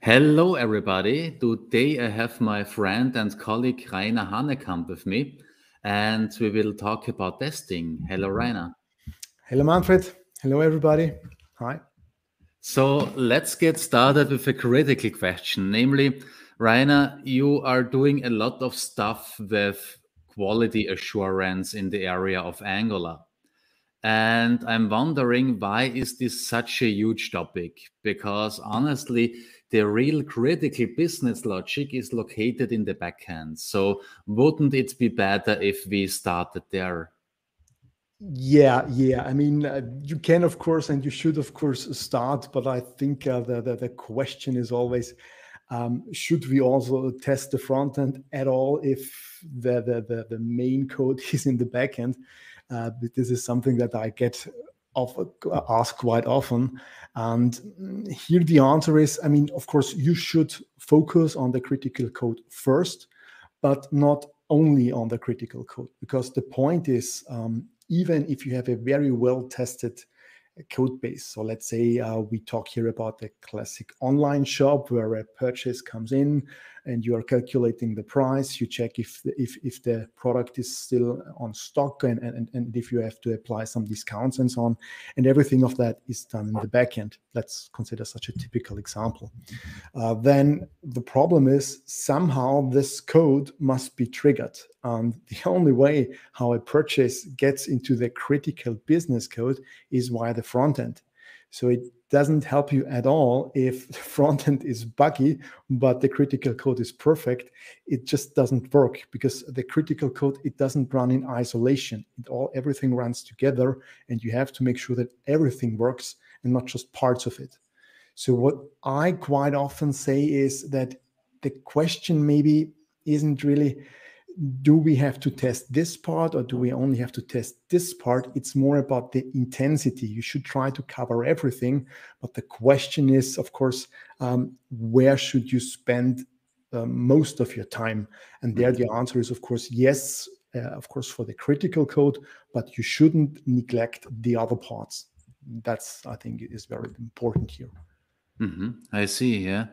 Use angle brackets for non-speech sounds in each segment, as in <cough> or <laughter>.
Hello, everybody. Today I have my friend and colleague Rainer Hahnekamp with me, and we will talk about testing. Hello, Rainer. Hello, Manfred. Hello, everybody. Hi. So let's get started with a critical question. Namely, Rainer, you are doing a lot of stuff with quality assurance in the area of Angular. And I'm wondering why is this such a huge topic? Because honestly, the real critical business logic is located in the backend. So wouldn't it be better if we started there? Yeah, yeah. I mean, uh, you can, of course, and you should, of course, start. But I think uh, the, the, the question is always, um, should we also test the front end at all if the the, the, the main code <laughs> is in the backend? Uh, this is something that I get of, asked quite often. And here the answer is I mean, of course, you should focus on the critical code first, but not only on the critical code, because the point is, um, even if you have a very well tested code base. So let's say uh, we talk here about the classic online shop where a purchase comes in and you are calculating the price. You check if the, if, if the product is still on stock and, and, and if you have to apply some discounts and so on. And everything of that is done in the backend. Let's consider such a typical example. Uh, then the problem is somehow this code must be triggered. And <laughs> the only way how a purchase gets into the critical business code is via the front end. So it doesn't help you at all if the <laughs> front end is buggy, but the critical code is perfect. It just doesn't work because the critical code it doesn't run in isolation. It all everything runs together, and you have to make sure that everything works and not just parts of it. So what I quite often say is that the question maybe isn't really do we have to test this part or do we only have to test this part? It's more about the intensity. You should try to cover everything. But the question is, of course, um, where should you spend uh, most of your time? And there the mm-hmm. answer is, of course, yes, uh, of course, for the critical code, but you shouldn't neglect the other parts. That's, I think, is very important here. Mm-hmm. I see. Yeah.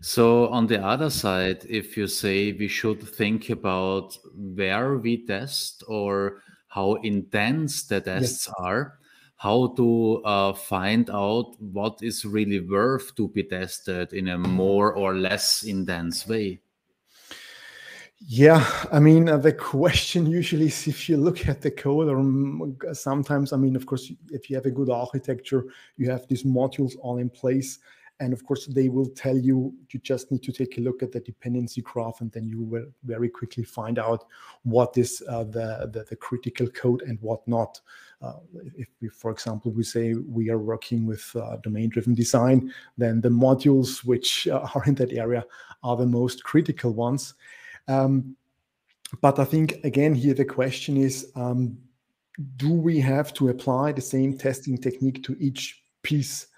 So on the other side, if you say we should think about where we test or how intense the tests yes. are, how to uh, find out what is really worth to be tested in a more or less intense way. Yeah, I mean, uh, the <laughs> question usually is if you look at the code, or sometimes, I mean, of course, if you have a good architecture, you have these modules all in place and of course, they will tell you you just need to take a look at the dependency graph, and then you will very quickly find out what is uh, the, the, the critical code and what not. Uh, if we, for example, we say we are working with uh, domain-driven design, then the modules which uh, <laughs> are in that area are the most critical ones. Um, but I think again here the question is, um, do we have to apply the same testing technique to each piece?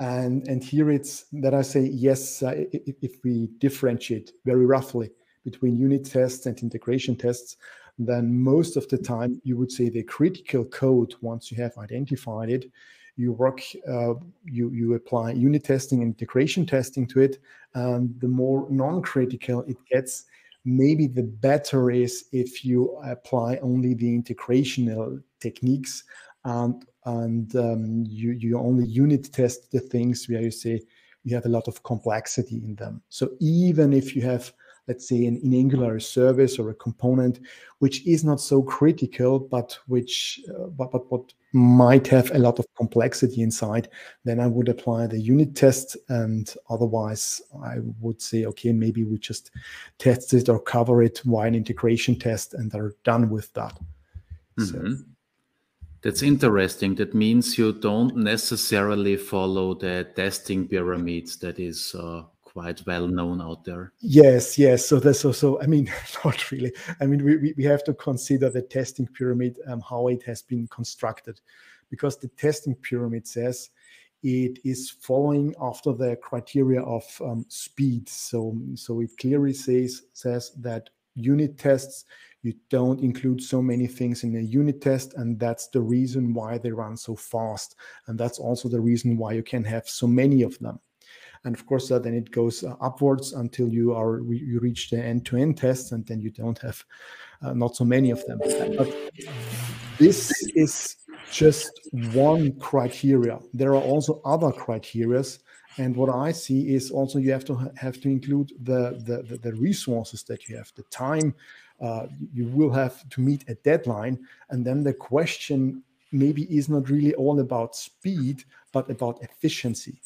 And, and here it's that I say, yes, uh, if, we differentiate very roughly between unit tests and integration tests, then most of the time you would say the critical code, once you have identified it, you work, uh, you, you apply unit testing and integration testing to it. And the more non-critical it gets, maybe the better is if you apply only the integrational techniques and and um, you you only unit test the things where you say you have a lot of complexity in them. So even if you have let's say an in Angular service or a component which is not so critical, but which uh, but, but what might have a lot of complexity inside, then I would apply the unit test, and otherwise I would say, okay, maybe we just test it or cover it via an integration test and are done with that. Mm-hmm. So, that's interesting. That means you don't necessarily follow the testing pyramids that is uh, quite well known out there. Yes, yes. So that's also, I mean, <laughs> not really. I mean, we, we have to consider the testing pyramid, um, how it has been constructed, because the testing pyramid says it is following after the criteria of um, speed. So, so it clearly says says that unit tests you don't include so many things in a unit test and that's the reason why they run so fast and that's also the reason why you can have so many of them and of course uh, then it goes uh, upwards until you are you reach the end-to-end tests, and then you don't have uh, not so many of them. But this is just one criteria. There are also other criterias and what I see is also you have to have to include the the, the resources that you have, the time uh, you will have to meet a deadline, and then the question maybe is not really all about speed, but about efficiency.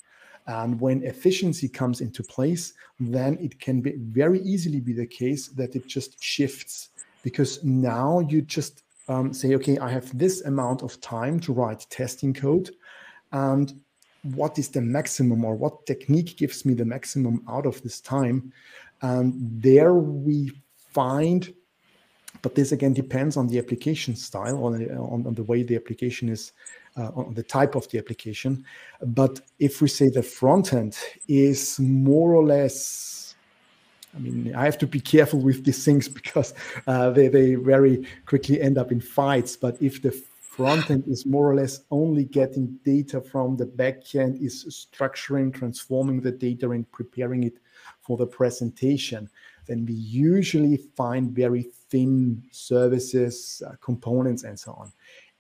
And when efficiency comes into place, then it can be very easily be the case that it just shifts because now you just um, say, okay, I have this amount of time to write testing code, and what is the maximum or what technique gives me the maximum out of this time. And there we find, but this again depends on the application style, on, on, on the way the application is, uh, on the type of the application. But if we say the front end is more or less I mean, I have to be careful with these things <laughs> because uh, they, they very quickly end up in fights. But if the front end is more or less only getting data from the back end, is structuring, transforming the data, and preparing it for the presentation, then we usually find very thin services, uh, components, and so on.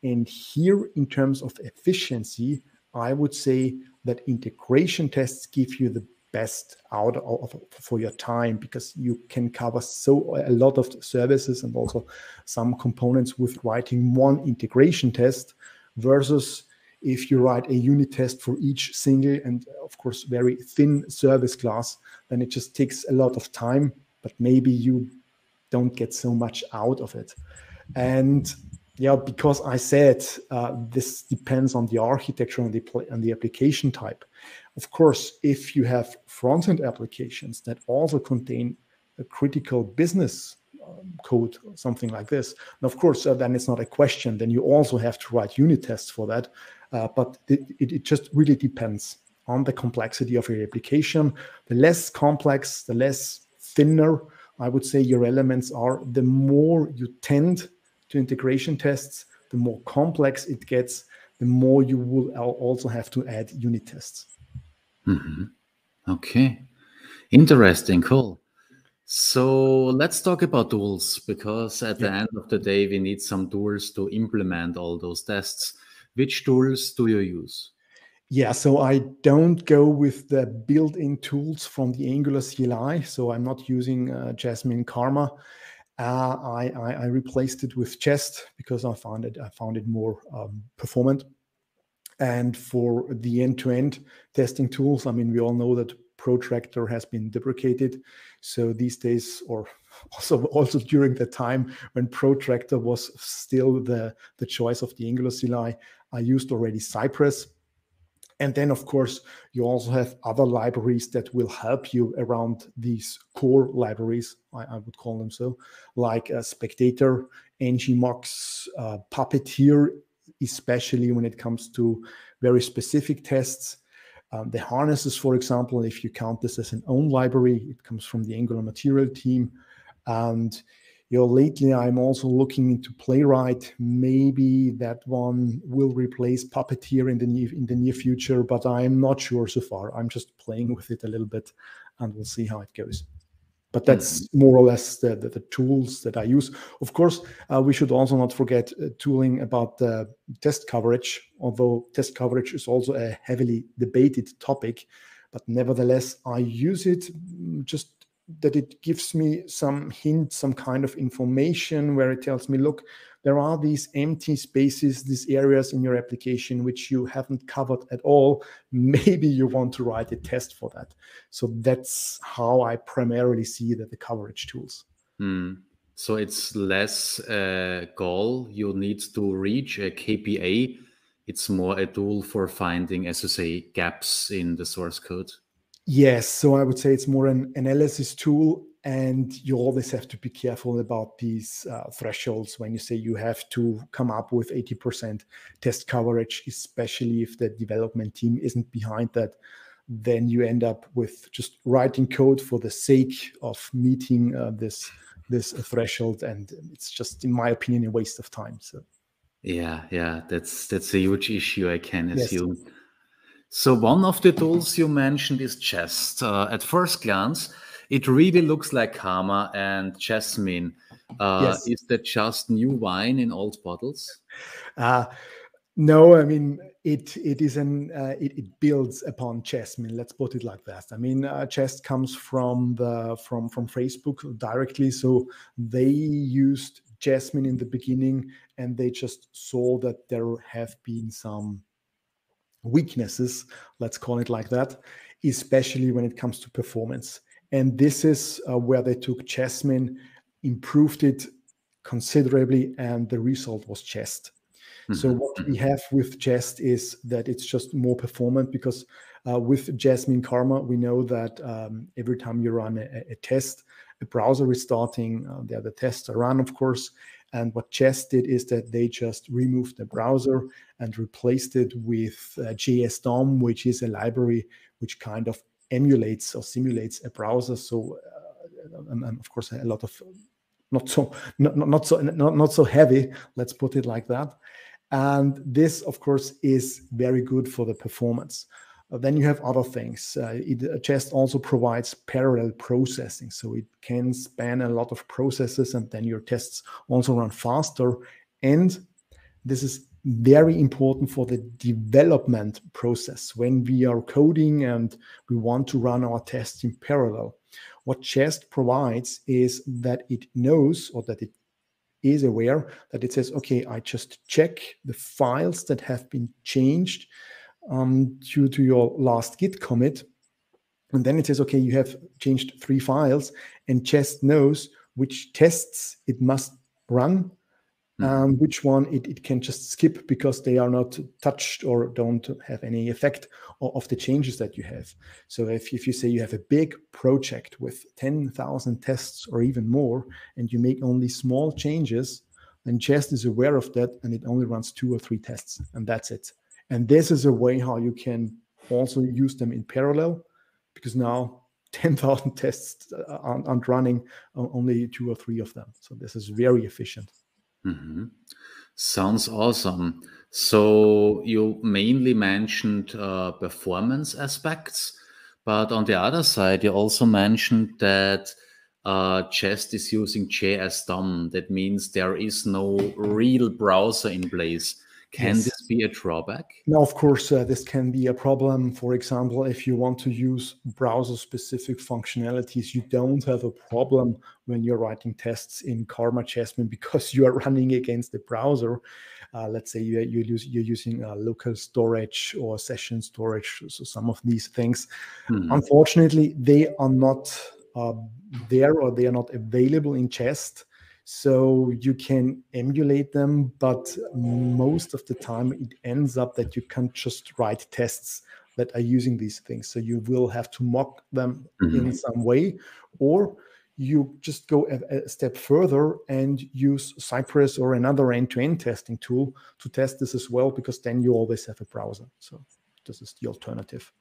And here, in terms of efficiency, I would say that integration tests give you the best out of, for your time because you can cover so a lot of services and also some components with writing one integration test versus if you write a unit test for each single and of course very thin service class then it just takes a lot of time but maybe you don't get so much out of it and yeah because i said uh, this depends on the architecture and the, and the application type of course, if you have front end applications that also contain a critical business um, code, something like this, and of course, uh, then it's not a question. Then you also have to write unit tests for that. Uh, but it, it, it just really depends on the complexity of your application. The less complex, the less thinner, I would say, your elements are, the more you tend to integration tests, the more complex it gets, the more you will also have to add unit tests. Mm-hmm. Okay. Interesting. Cool. So let's talk about tools because at yeah. the end of the day, we need some tools to implement all those tests. Which tools do you use? Yeah, so I don't go with the built-in tools from the Angular CLI. So I'm not using uh, Jasmine Karma. Uh, I, I, I, replaced it with Jest because I found it I found it more um, performant. And for the end-to-end testing tools, I mean, we all know that Protractor has been deprecated. So these days, or <laughs> also also during the time when Protractor was still the, the choice of the Angular CLI, I used already Cypress. And then, of course, you also have other libraries that will help you around these core libraries, I, I would call them so, like uh, Spectator, ng-mocks, uh, Puppeteer especially when it comes to very specific tests. Um, the harnesses, for example, if you count this as an own library, it comes from the Angular material team. And you know, lately I'm also looking into Playwright. Maybe that one will replace Puppeteer in the near in the near future, but I'm not sure so far. I'm just playing with it a little bit, and we'll see how it goes but that's mm-hmm. more or less the, the, the, tools that I use. Of course, uh, we should also not forget uh, tooling about the test coverage, although test coverage is also a heavily debated topic. But nevertheless, I use it mm, just that it gives me some hint, some kind of information where it tells me, look, there are these empty spaces, these areas in your application which you haven't covered at all. Maybe you want to write a test for that. So that's how I primarily see that the coverage tools. Hmm. So it's less a goal you need to reach a KPI. It's more a tool for finding, as you say, gaps in the source code. Yes, so I would say it's more an analysis tool, and you always have to be careful about these uh, thresholds when you say you have to come up with 80% test coverage, especially if the development team isn't behind that. Then you end up with just writing code for the sake of meeting uh, this this threshold, and it's just, in my opinion, a waste of time. So, yeah, yeah, that's that's a huge issue. I can assume. Yes So one of the tools you mentioned is Jest. Uh, at first glance, it really looks like Karma and Jasmine. Uh, yes. Is that just new wine in old bottles? Uh, no, I mean it. It is an. Uh, it, it, builds upon Jasmine. Let's put it like that. I mean, uh, Jest comes from the from from Facebook directly, so they used Jasmine in the beginning, and they just saw that there have been some weaknesses. Let's call it like that, especially when it comes to performance. And this is uh, where they took Jasmine, improved it considerably, and the result was Jest. Mm-hmm. So what we have with Jest is that it's just more performant because uh, with Jasmine Karma, we know that um, every time you run a, a, test, a browser is starting. Uh, there the tests are run, of course. And what Jest did is that they just removed the browser and replaced it with uh, JSDOM, which is a library which kind of emulates or simulates a browser. So, uh, and, and, of course, a lot of not so not, not so not, not so heavy. Let's put it like that. And this, of course, is very good for the performance. Uh, then you have other things. Uh, it uh, just also provides parallel processing. So it can span a lot of processes and then your tests also run faster. And this is very important for the development process when we are coding and we want to run our tests in parallel. What Jest provides is that it knows or that it is aware that it says, okay, I just check the files that have been changed um, due to your last Git commit. And then it says, okay, you have changed three files, and Jest knows which tests it must run Mm. Um, which one it, it can just skip because they are not touched or don't have any effect of, the changes that you have. So if, if you say you have a big project with 10,000 tests or even more, and you make only small changes, then Jest is aware of that and it only runs two or three tests, and that's it. And this is a way how you can also use them in parallel because now <laughs> 10,000 tests aren't, aren't running, only two or three of them. So this is very efficient. Mm-hmm. Sounds awesome. So you mainly mentioned uh, performance aspects, but on the other side, you also mentioned that uh, Jest is using JSDOM. That means there is no real browser in place. Can yes. this be a drawback? Now, of course, uh, this can be a problem. For example, if you want to use browser specific functionalities, you don't have a problem when you're writing tests in Karma Jasmine <laughs> because you are running against the browser. Uh, let's say you, you use, you're using uh, local storage or session storage, so some of these things. Hmm. Unfortunately, they are not uh, there or they are not available in Jest. So you can emulate them, but most of the time it ends up that you can't just write tests that are using these things. So you will have to mock them mm-hmm. in some way, or you just go a, a, step further and use Cypress or another end-to-end testing tool to test this as well, because then you always have a browser. So this is the alternative.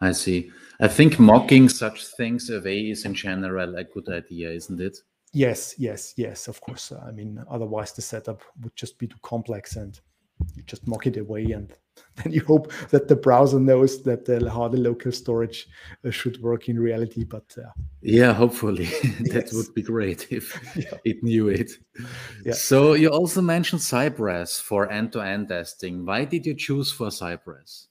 I see. I think mocking such things away is in general a good idea, isn't it? Yes, yes, yes, of course. I mean, otherwise the setup would just be too complex and you just mock it away and <laughs> then you hope that the browser knows that the, how the local storage uh, should work in reality but uh, yeah hopefully <laughs> that yes. would be great <laughs> if yeah. it knew it yeah. so you also mentioned cypress for end-to-end testing why did you choose for cypress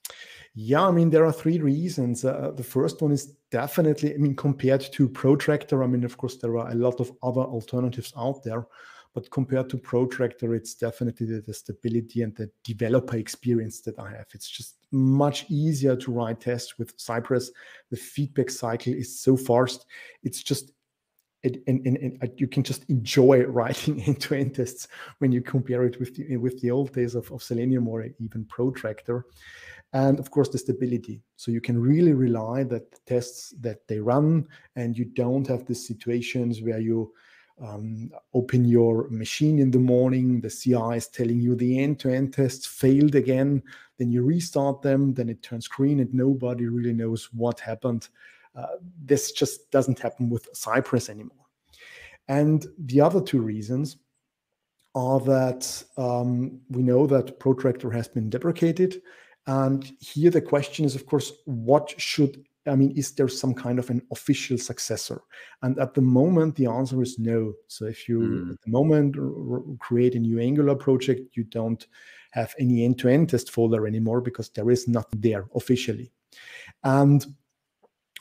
yeah, I mean, there are three reasons. Uh, the first one is definitely, I mean, compared to Protractor, I mean, of course, there are a lot of other alternatives out there, but compared to Protractor, it's definitely the, the stability and the developer experience that I have. It's just much easier to write tests with Cypress. The feedback cycle is so fast. It's just it, and, and, and, you can just enjoy <laughs> writing end-to-end tests when you compare it with the, with the old days of, of Selenium or even Protractor. And of course the stability. So you can really rely that the tests that they run and you don't have the situations where you um, open your machine in the morning the ci is telling you the end-to-end tests failed again then you restart them then it turns green and nobody really knows what happened uh, this just doesn't happen with cypress anymore and the other two reasons are that um, we know that protractor has been deprecated And here the question is, of course, what should I mean, is there some kind of an official successor? And at the moment, the answer is no. So if you mm. at the moment create a new Angular project, you don't have any end-to-end test folder anymore because there is nothing there officially. And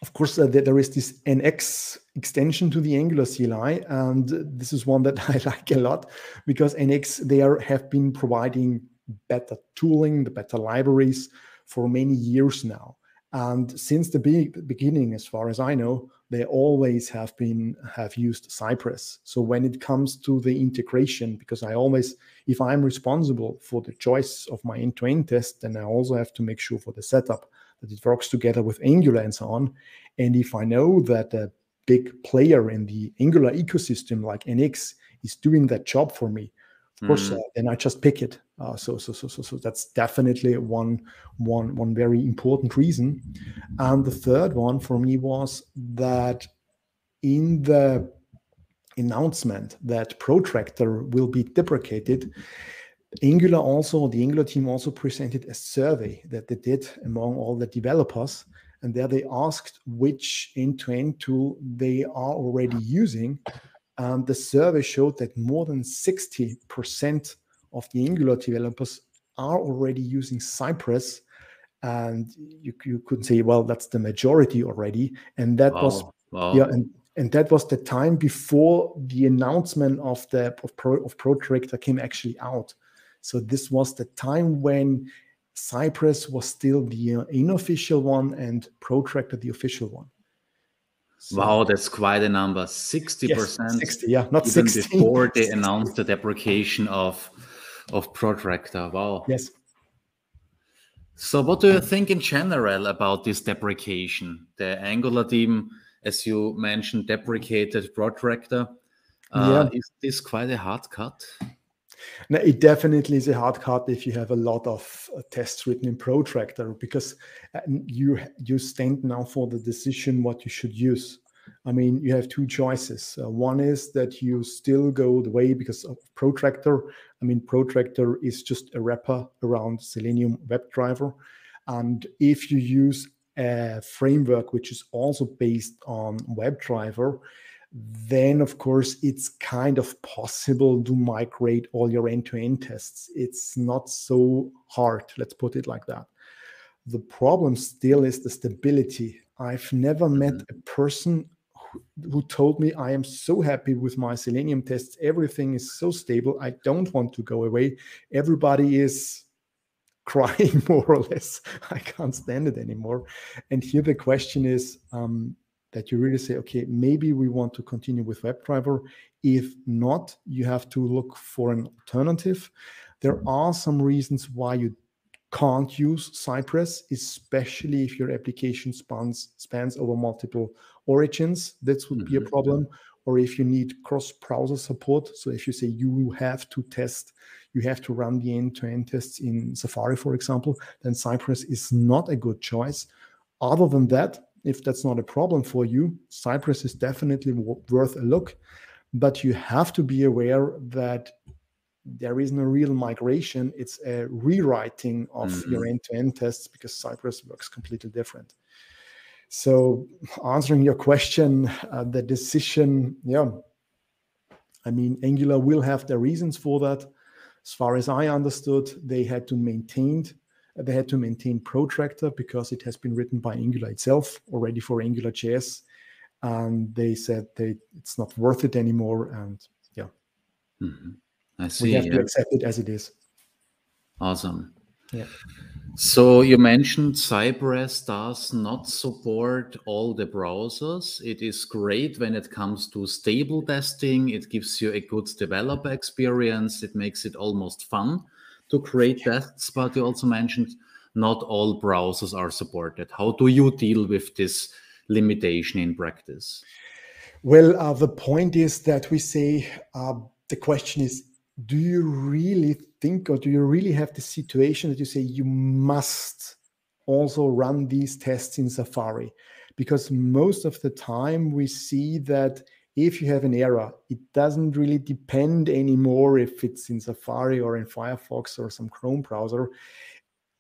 of course, uh, there is this NX extension to the Angular CLI, and this is one that <laughs> I like a lot because NX there have been providing better tooling, the better libraries for many years now. And since the be- beginning, as far as I know, they always have been have used Cypress. So when it comes to the integration, because I always, if I'm responsible for the choice of my end-to-end test, then I also have to make sure for the setup that it works together with Angular and so on. And if I know that a big player in the Angular ecosystem like NX is doing that job for me, of course, mm. uh, then I just pick it. Uh, so, so, so, so, so that's definitely one, one, one very important reason. And the third one for me was that in the announcement that Protractor will be deprecated, Angular also, the Angular team also presented a survey that they did among all the developers. And there they asked which end to end tool they are already using um, the survey showed that more than 60% of the Angular developers are already using Cypress. And you, you could say, well, that's the majority already. And that wow. was, wow. yeah, and, and that was the time before the announcement of the of, Pro, of Protractor came actually out. So this was the time when Cypress was still the uh, unofficial one and Protractor the official one. So, wow, that's quite a number. 60%. Yes, 60, yeah, not 60. Before they <laughs> announced the deprecation of, of Protractor. Wow. Yes. So, what do you think in general about this deprecation? The Angular team, as you mentioned, deprecated Protractor. Uh, yeah. Is this quite a hard cut? No, it definitely is a hard cut if you have a lot of uh, tests written in Protractor because uh, you you stand now for the decision what you should use. I mean, you have two choices. Uh, one is that you still go the way because of Protractor. I mean, Protractor is just a wrapper around Selenium WebDriver, and if you use a framework which is also based on WebDriver, then of course it's kind of possible to migrate all your end-to-end tests. It's not so hard let's put it like that. The problem still is the stability. I've never met mm-hmm. a person who, who told me i am so happy with my selenium tests. Everything is so stable. I don't want to go away. Everybody is <laughs> crying <laughs> more or less. I can't stand it anymore. And here the question is um, that you really say, okay, maybe we want to continue with WebDriver. If not, you have to look for an alternative. There are some reasons why you can't use Cypress, especially if your application spans spans over multiple origins. That would be a mm-hmm. problem. Or if you need cross-browser support. So if you say you have to test, you have to run the end-to-end tests in Safari, for example, then Cypress is not a good choice. Other than that, if that's not a problem for you, Cypress is definitely worth a look. But you have to be aware that there is no real migration. It's a rewriting of mm-hmm. your end to end tests because Cypress works completely different. So, answering your question, uh, the decision, yeah, I mean, Angular will have their reasons for that. As far as I understood, they had to maintain they had to maintain Protractor because it has been written by Angular itself already for Angular JS. And they said they, it's not worth it anymore. And yeah, mm-hmm. I see. We have yeah. to accept it as it is. Awesome. Yeah. So you mentioned Cypress does not support all the browsers. It is great when it comes to stable testing. It gives you a good developer experience. It makes it almost fun to create tests, but you also mentioned not all browsers are supported. How do you deal with this limitation in practice? Well, uh, the point is that we say uh, the question is do you really think or do you really have the situation that you say you must also run these tests in Safari? Because most of the time we see that if you have an error, it doesn't really depend anymore if it's in Safari or in Firefox or some Chrome browser.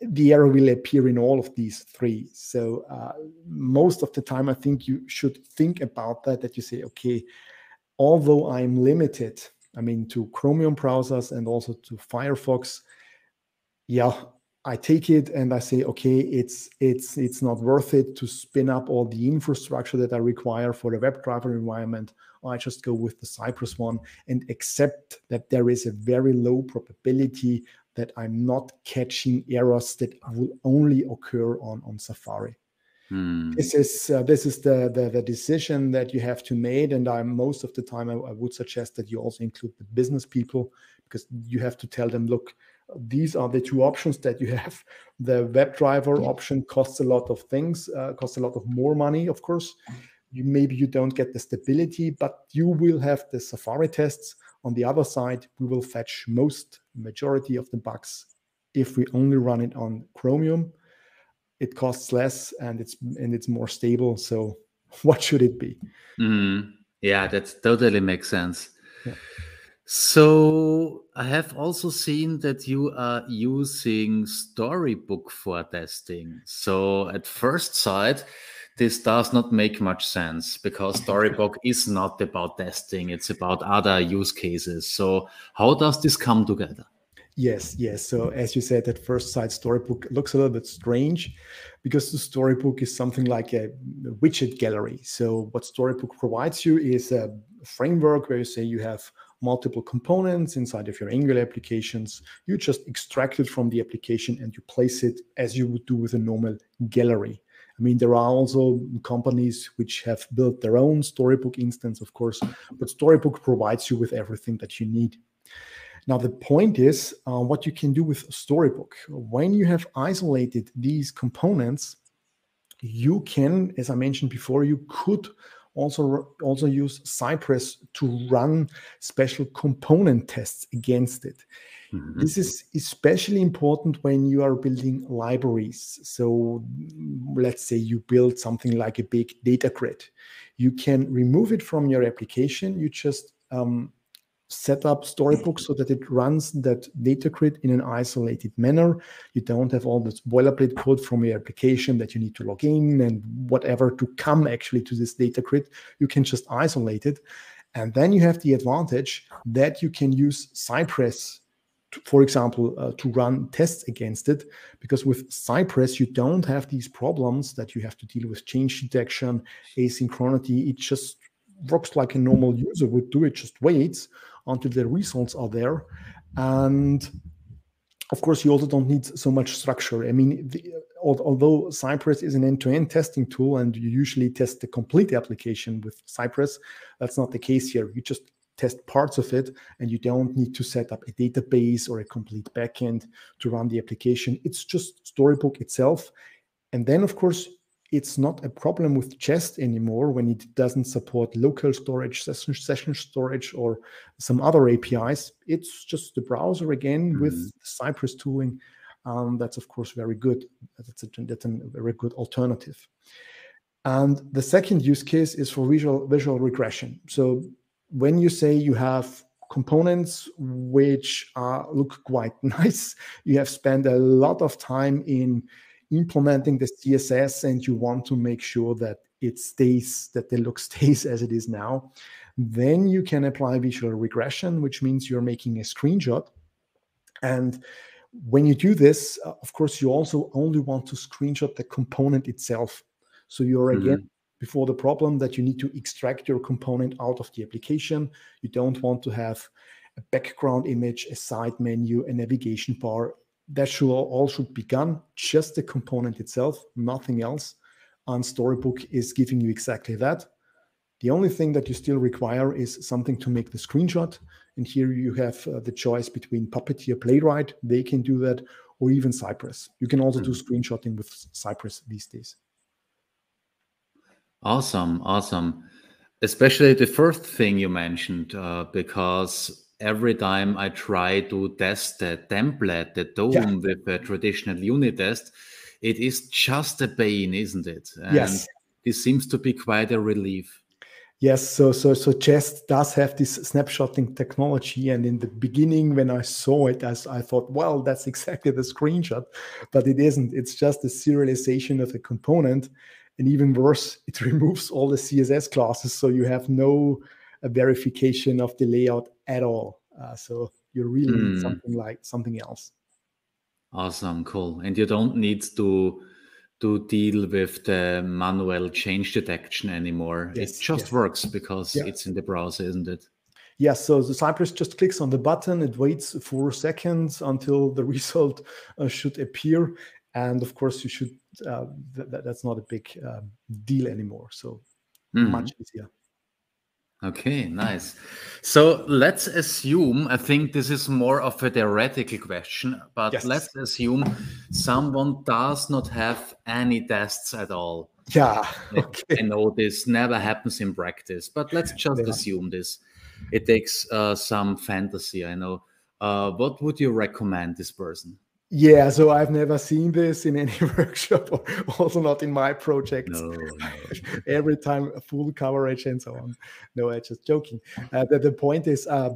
the error will appear in all of these three. So uh, most of the time, I think you should think about that. That you say, okay, although I'm limited, I mean, to Chromium browsers and also to Firefox, yeah, I take it and I say, okay, it's it's it's not worth it to spin up all the infrastructure that I require for the WebDriver environment. I just go with the Cypress one and accept that there is a very low probability that I'm not catching errors that will only occur on on Safari. Hmm. This is uh, this is the, the, the decision that you have to make, and I most of the time I, I would suggest that you also include the business people because you have to tell them, look, these are the two options that you <laughs> have. The WebDriver option costs a lot of things, uh, costs a lot of more money, of course. You maybe you don't get the stability, but you will have the Safari tests. On the other side, we will fetch most majority of the bugs if we only run it on Chromium. It costs less and it's and it's more stable. So <laughs> what should it be? Mm, yeah, that totally makes sense. Yeah. So I have also seen that you are using Storybook for testing. So at first sight, this does not make much sense because <laughs> Storybook is not about testing, it's about other use cases. So how does this come together? Yes, yes. So as you said, at first sight, Storybook looks a little bit strange because the Storybook is something like a widget gallery. So what Storybook provides you is a framework where you say you have multiple components inside of your Angular applications. You just extract it from the application and you place it as you would do with a normal gallery. I mean, there are also companies which have built their own Storybook instance, of course, but Storybook provides you with everything that you need. Now, the point is uh, what you can do with Storybook. When you have isolated these components, you can, as I mentioned before, you could also also use Cypress to run special component tests against it. Mm-hmm. This is especially important when you are building libraries. So let's say you build something like a big data grid. You can remove it from your application. You just um, set up Storybook so that it runs that data grid in an isolated manner. You don't have all this boilerplate code from your application that you need to log in and whatever to come actually to this data grid. You can just isolate it. And then you have the advantage that you can use Cypress, to, for example, uh, to run tests against it. Because with Cypress, you don't have these problems that you have to deal with change detection, asynchronity. It just works like a normal user would do. It just waits until the results are there. And of course, you also don't need so much structure. I mean, the, although Cypress is an end-to-end testing tool, and you usually test the complete application with Cypress, that's not the case here. You just test parts of it, and you don't need to set up a database or a complete backend to run the application. It's just Storybook itself. And then, of course, it's not a problem with Jest anymore when it doesn't support local storage, session, session storage, or some other APIs. It's just the browser again mm-hmm. with Cypress tooling. Um, that's of course very good. That's a, that's a very good alternative. And the second use case is for visual visual regression. So when you say you have components which uh, look quite <laughs> nice, you have spent a lot of time in implementing the css and you want to make sure that it stays that the look <laughs> stays as it is now then you can apply visual regression which means you're making a screenshot. And when you do this uh, of course you also only want to screenshot the component itself. So you're mm-hmm. again before the problem that you need to extract your component out of the application. You don't want to have a background image a side menu a navigation bar that should all, all should be gone. Just the component itself nothing else. And storybook is giving you exactly that. The only thing that you still require is something to make the screenshot. And here you have uh, the choice between puppeteer playwright they can do that or even cypress. You can also mm-hmm. do screenshotting with cypress these days. Awesome awesome. Especially the first thing you mentioned uh, because every time I try to test the template, the DOM yeah. with a traditional unit test, it is just a pain, isn't it? And yes. This seems to be quite a relief. Yes, so so so Jest does have this snapshotting technology, and in the beginning, when I saw it, as I thought, well, that's exactly the screenshot, but it isn't. It's just a serialization of a component, and even worse, it <laughs> removes all the CSS classes, so you have no uh, verification of the layout at all. Uh, so you really mm. need hmm. something like something else. Awesome, cool, and you don't need to to deal with the manual change detection anymore. Yes, it just yes. works because yeah. it's in the browser, isn't it? Yes, so the Cypress just clicks on the button, it waits four seconds until the <laughs> result uh, should appear. And of course, you should, uh, th- that's not a big uh, deal anymore. So mm. much easier. Okay, nice. So let's assume, I think this is more of a theoretical question, but yes. let's assume someone does not have any tests at all. Yeah. <laughs> Okay. I know this never happens in practice, but let's just yeah. assume this. It takes uh, some fantasy, I know. Uh, what would you recommend this person? Yeah, so I've never seen this in any <laughs> workshop, or also not in my projects. No, <laughs> no. Every time full coverage and so on. No, I'm just joking. Uh, the, the point is uh,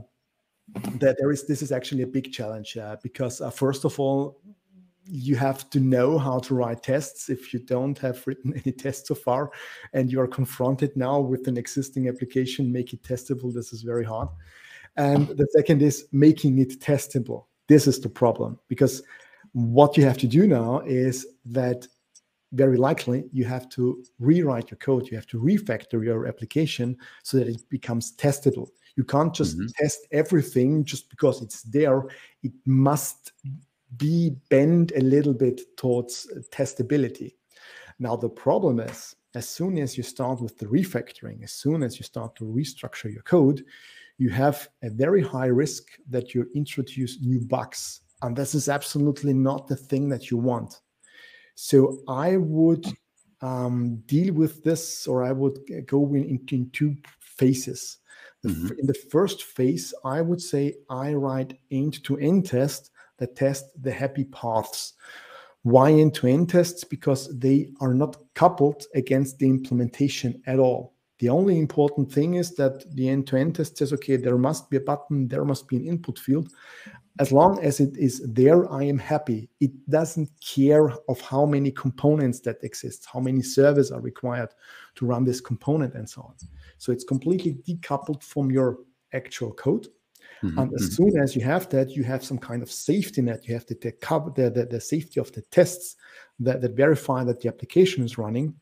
that there is this is actually a big challenge uh, because uh, first of all, you have to know how to write tests if you don't have written <laughs> any tests so far and you are confronted now with an existing application make it testable this is very hard and the second is making it testable this is the problem because what you have to do now is that very likely you have to rewrite your code, you have to refactor your application so that it becomes testable. You can't just mm-hmm. test everything just because it's there. It must be bent a little bit towards testability. Now, the problem is, as soon as you start with the refactoring, as soon as you start to restructure your code, you have a very high risk that you introduce new bugs and this is absolutely not the thing that you want. So I would um, deal with this, or I would go in, in two phases. Mm-hmm. In the first phase, I would say I write end-to-end test that test the happy paths. Why end-to-end tests? Because they are not coupled against the implementation at all. The only important thing is that the end-to-end test says, okay, there must be a button, there must be an input field, as long as it is there i am happy it doesn't care of how many components that exists how many servers are required to run this component and so on so it's completely decoupled from your actual code mm-hmm. and as mm-hmm. soon as you have that you have some kind of safety net you have to the, the, the safety of the tests that, that verify that the application is running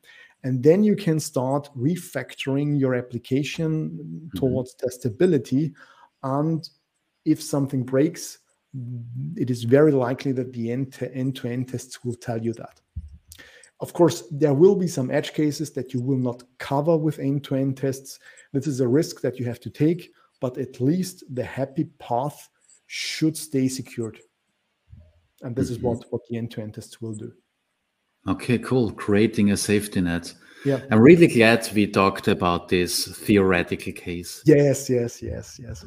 and then you can start refactoring your application mm-hmm. towards testability and if something breaks it is very likely that the end-to-end tests will tell you that. Of course, there will be some edge cases that you will not cover with end-to-end tests. This is a risk that you have to take, but at least the happy path should stay secured. And this mm-hmm. is what, what the end-to-end tests will do. Okay, cool. Creating a safety net. Yeah. I'm really glad we talked about this theoretical case. Yes, yes, yes, yes.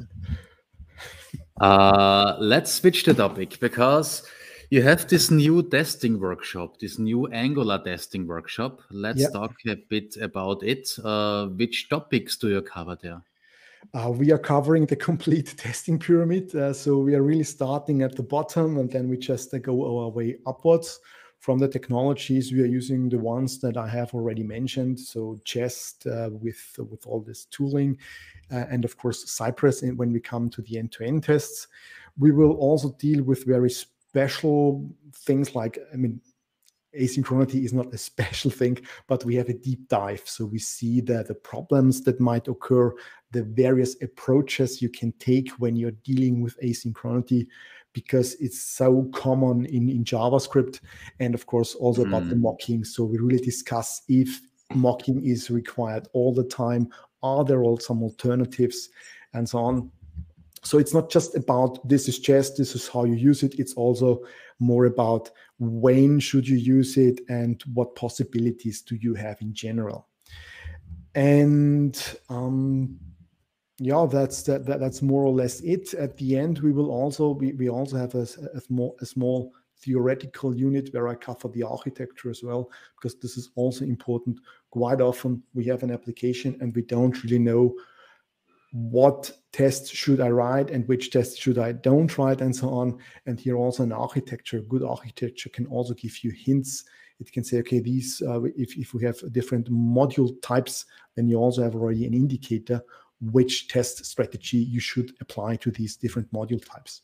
Uh, let's switch the topic because you have this new testing workshop, this new Angular testing workshop. Let's yep. talk a bit about it. Uh, which topics do you cover there? Uh, we are covering the complete <laughs> testing pyramid. Uh, so we are really starting at the bottom and then we just uh, go our way upwards. From the technologies, we are using the ones that I have already mentioned. So Jest uh, with, with all this tooling and of course Cypress when we come to the end-to-end tests. We will also deal with very special things like, I mean, asynchronity is not a <laughs> special thing, but we have a deep dive. So we see the, the problems that might occur, the various approaches you can take when you're dealing with asynchronity, because it's so common in, in JavaScript, and of course also mm. about the mm. mocking. So we really discuss if mocking is required all the time are there also some alternatives? And so on. So it's not just about this is just this is how you use it. It's also more about when should you use it and what possibilities do you have in general. And um, yeah that's that, that, that's more or less it. At the end we will also we, we also have a, a, small, a small theoretical unit where I cover the architecture as well, because this is also important. Quite often we have an application and we don't really know what tests should I write and which tests should I don't write and so on. And here also an architecture, good architecture can also give you hints. It can say, okay, these, uh, if, if we have different module types, then you also have already an indicator which test strategy you should apply to these different module types.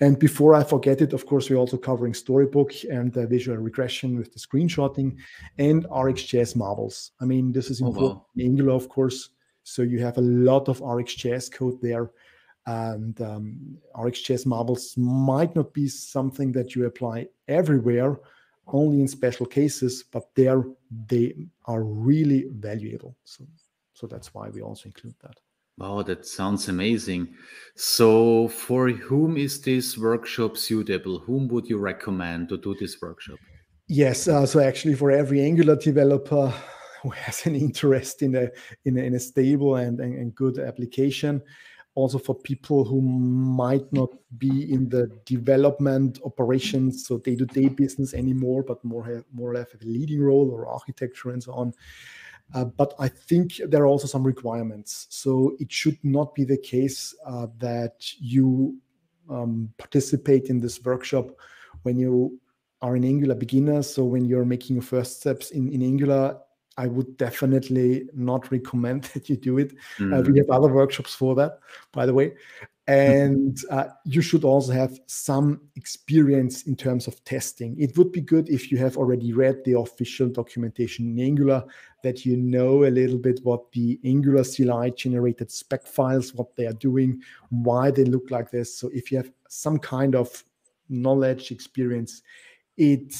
And before I forget it, of course, we're also covering Storybook and the visual regression with the screenshotting and RxJS marbles. I mean, this is important oh, wow. in Angular, of course. So you have a lot of RxJS code there. And um, RxJS marbles might not be something that you apply everywhere, only in special cases, but there they are really valuable. So, so that's why we also include that. Wow, that sounds amazing. So, for whom is this workshop suitable? Whom would you recommend to do this workshop? Yes, uh, so actually, for every Angular developer who <laughs> has an interest in a in a, in a stable and, and, and good application, also for people who might not be in the development operations, so day-to-day business anymore, but more have, more or less have a leading role or architecture and so on. Uh, but I think there are also some requirements. So it should not be the case uh, that you um, participate in this workshop when you are an Angular beginner. So when you're making your first steps in, in Angular, I would definitely not recommend <laughs> that you do it. Mm. Uh, we mm. have other workshops for that, by the way and uh, you should also have some experience in terms of testing. It would be good if you have already read the official documentation in Angular, that you know a little bit what the Angular CLI generated spec files, what they are doing, why they look like this. So if you have some kind of knowledge experience, it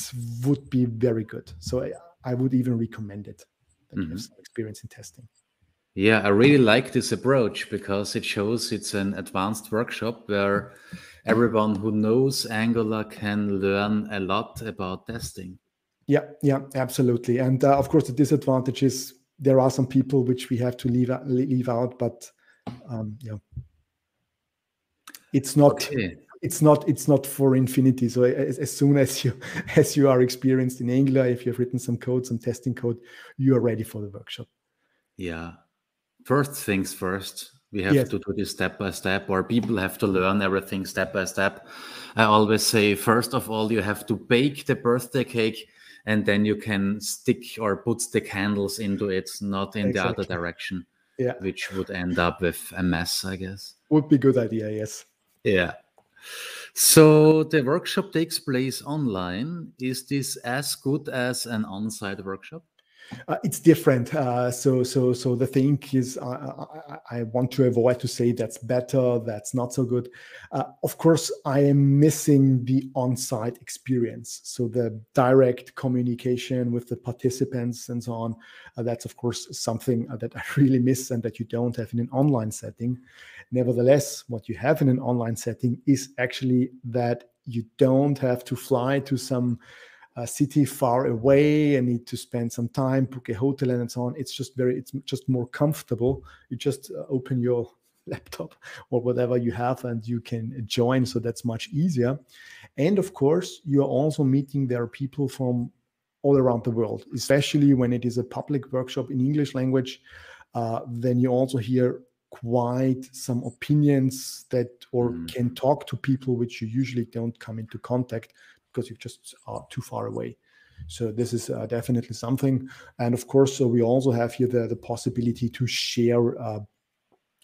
would be very good. So I, I would even recommend it that mm-hmm. you have mm-hmm. some experience in testing. Yeah, I really like this approach because it shows it's an advanced workshop where everyone who knows Angular can learn a lot about testing. Yeah, yeah, absolutely. And uh, of course, the disadvantage is there are some people which we have to leave out, leave out, but um, yeah, it's not. Okay. It's not. It's not for infinity. So as, as soon as you <laughs> as you are experienced in Angular, if you've written some code, some testing code, you are ready for the workshop. Yeah, first things first we have yes. to do this step by step or people have to learn everything step by step. I always say first of all you have to bake the birthday cake and then you can stick or put the candles into it not in exactly. the other direction yeah. which would end up with a mess i guess. Would be good idea yes. Yeah. So the workshop takes place online. Is this as good as an on-site workshop uh, it's different. Uh, so, so, so the thing is, I, I, want to avoid to say that's better, that's not so good. Uh, of course, I am missing the on-site experience. So the direct communication with the participants and so on. Uh, that's of course something uh, that <laughs> I really miss and that you don't have in an online setting. Nevertheless, what you have in an online setting is actually that you don't have to fly to some a city far away and need to spend some time, book a hotel and so on. It's just very, it's just more comfortable. You just uh, open your <laughs> laptop or whatever you have and you can join. So that's much easier. And of course, you're also meeting there people from all around the world, especially when it is a public workshop in English language. Uh, then you also hear quite some opinions that or mm. can talk to people which you usually don't come into contact because you just are too far away. So this is uh, definitely something. And of course, so we also have here the, the possibility to share, uh,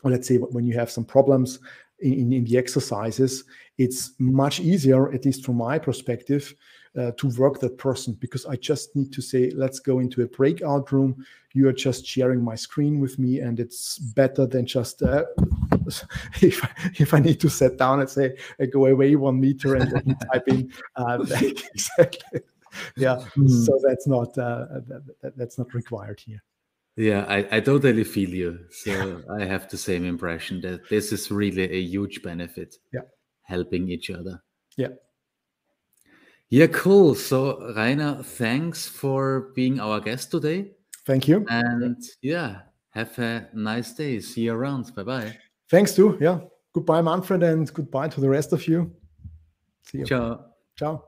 let's say when you have some problems in, in, the exercises, it's much easier, at least from my perspective, uh, to work that person because I just need to say, let's go into a breakout room. You are just sharing my screen with me, and it's better than just <laughs> if I, if I need to sit down and say, I go away one meter and then type in uh, <laughs> exactly. Yeah, mm. so that's not uh, that, that's not required here. Yeah, I, I totally feel you. So I have the same impression that this is really a huge benefit. Yeah. Helping each other. Yeah. Yeah, cool. So Rainer, thanks for being our guest today. Thank you. And yeah, have a nice day. See you around. Bye bye. Thanks too. Yeah. Goodbye, Manfred, and goodbye to the rest of you. See you. Ciao. Ciao.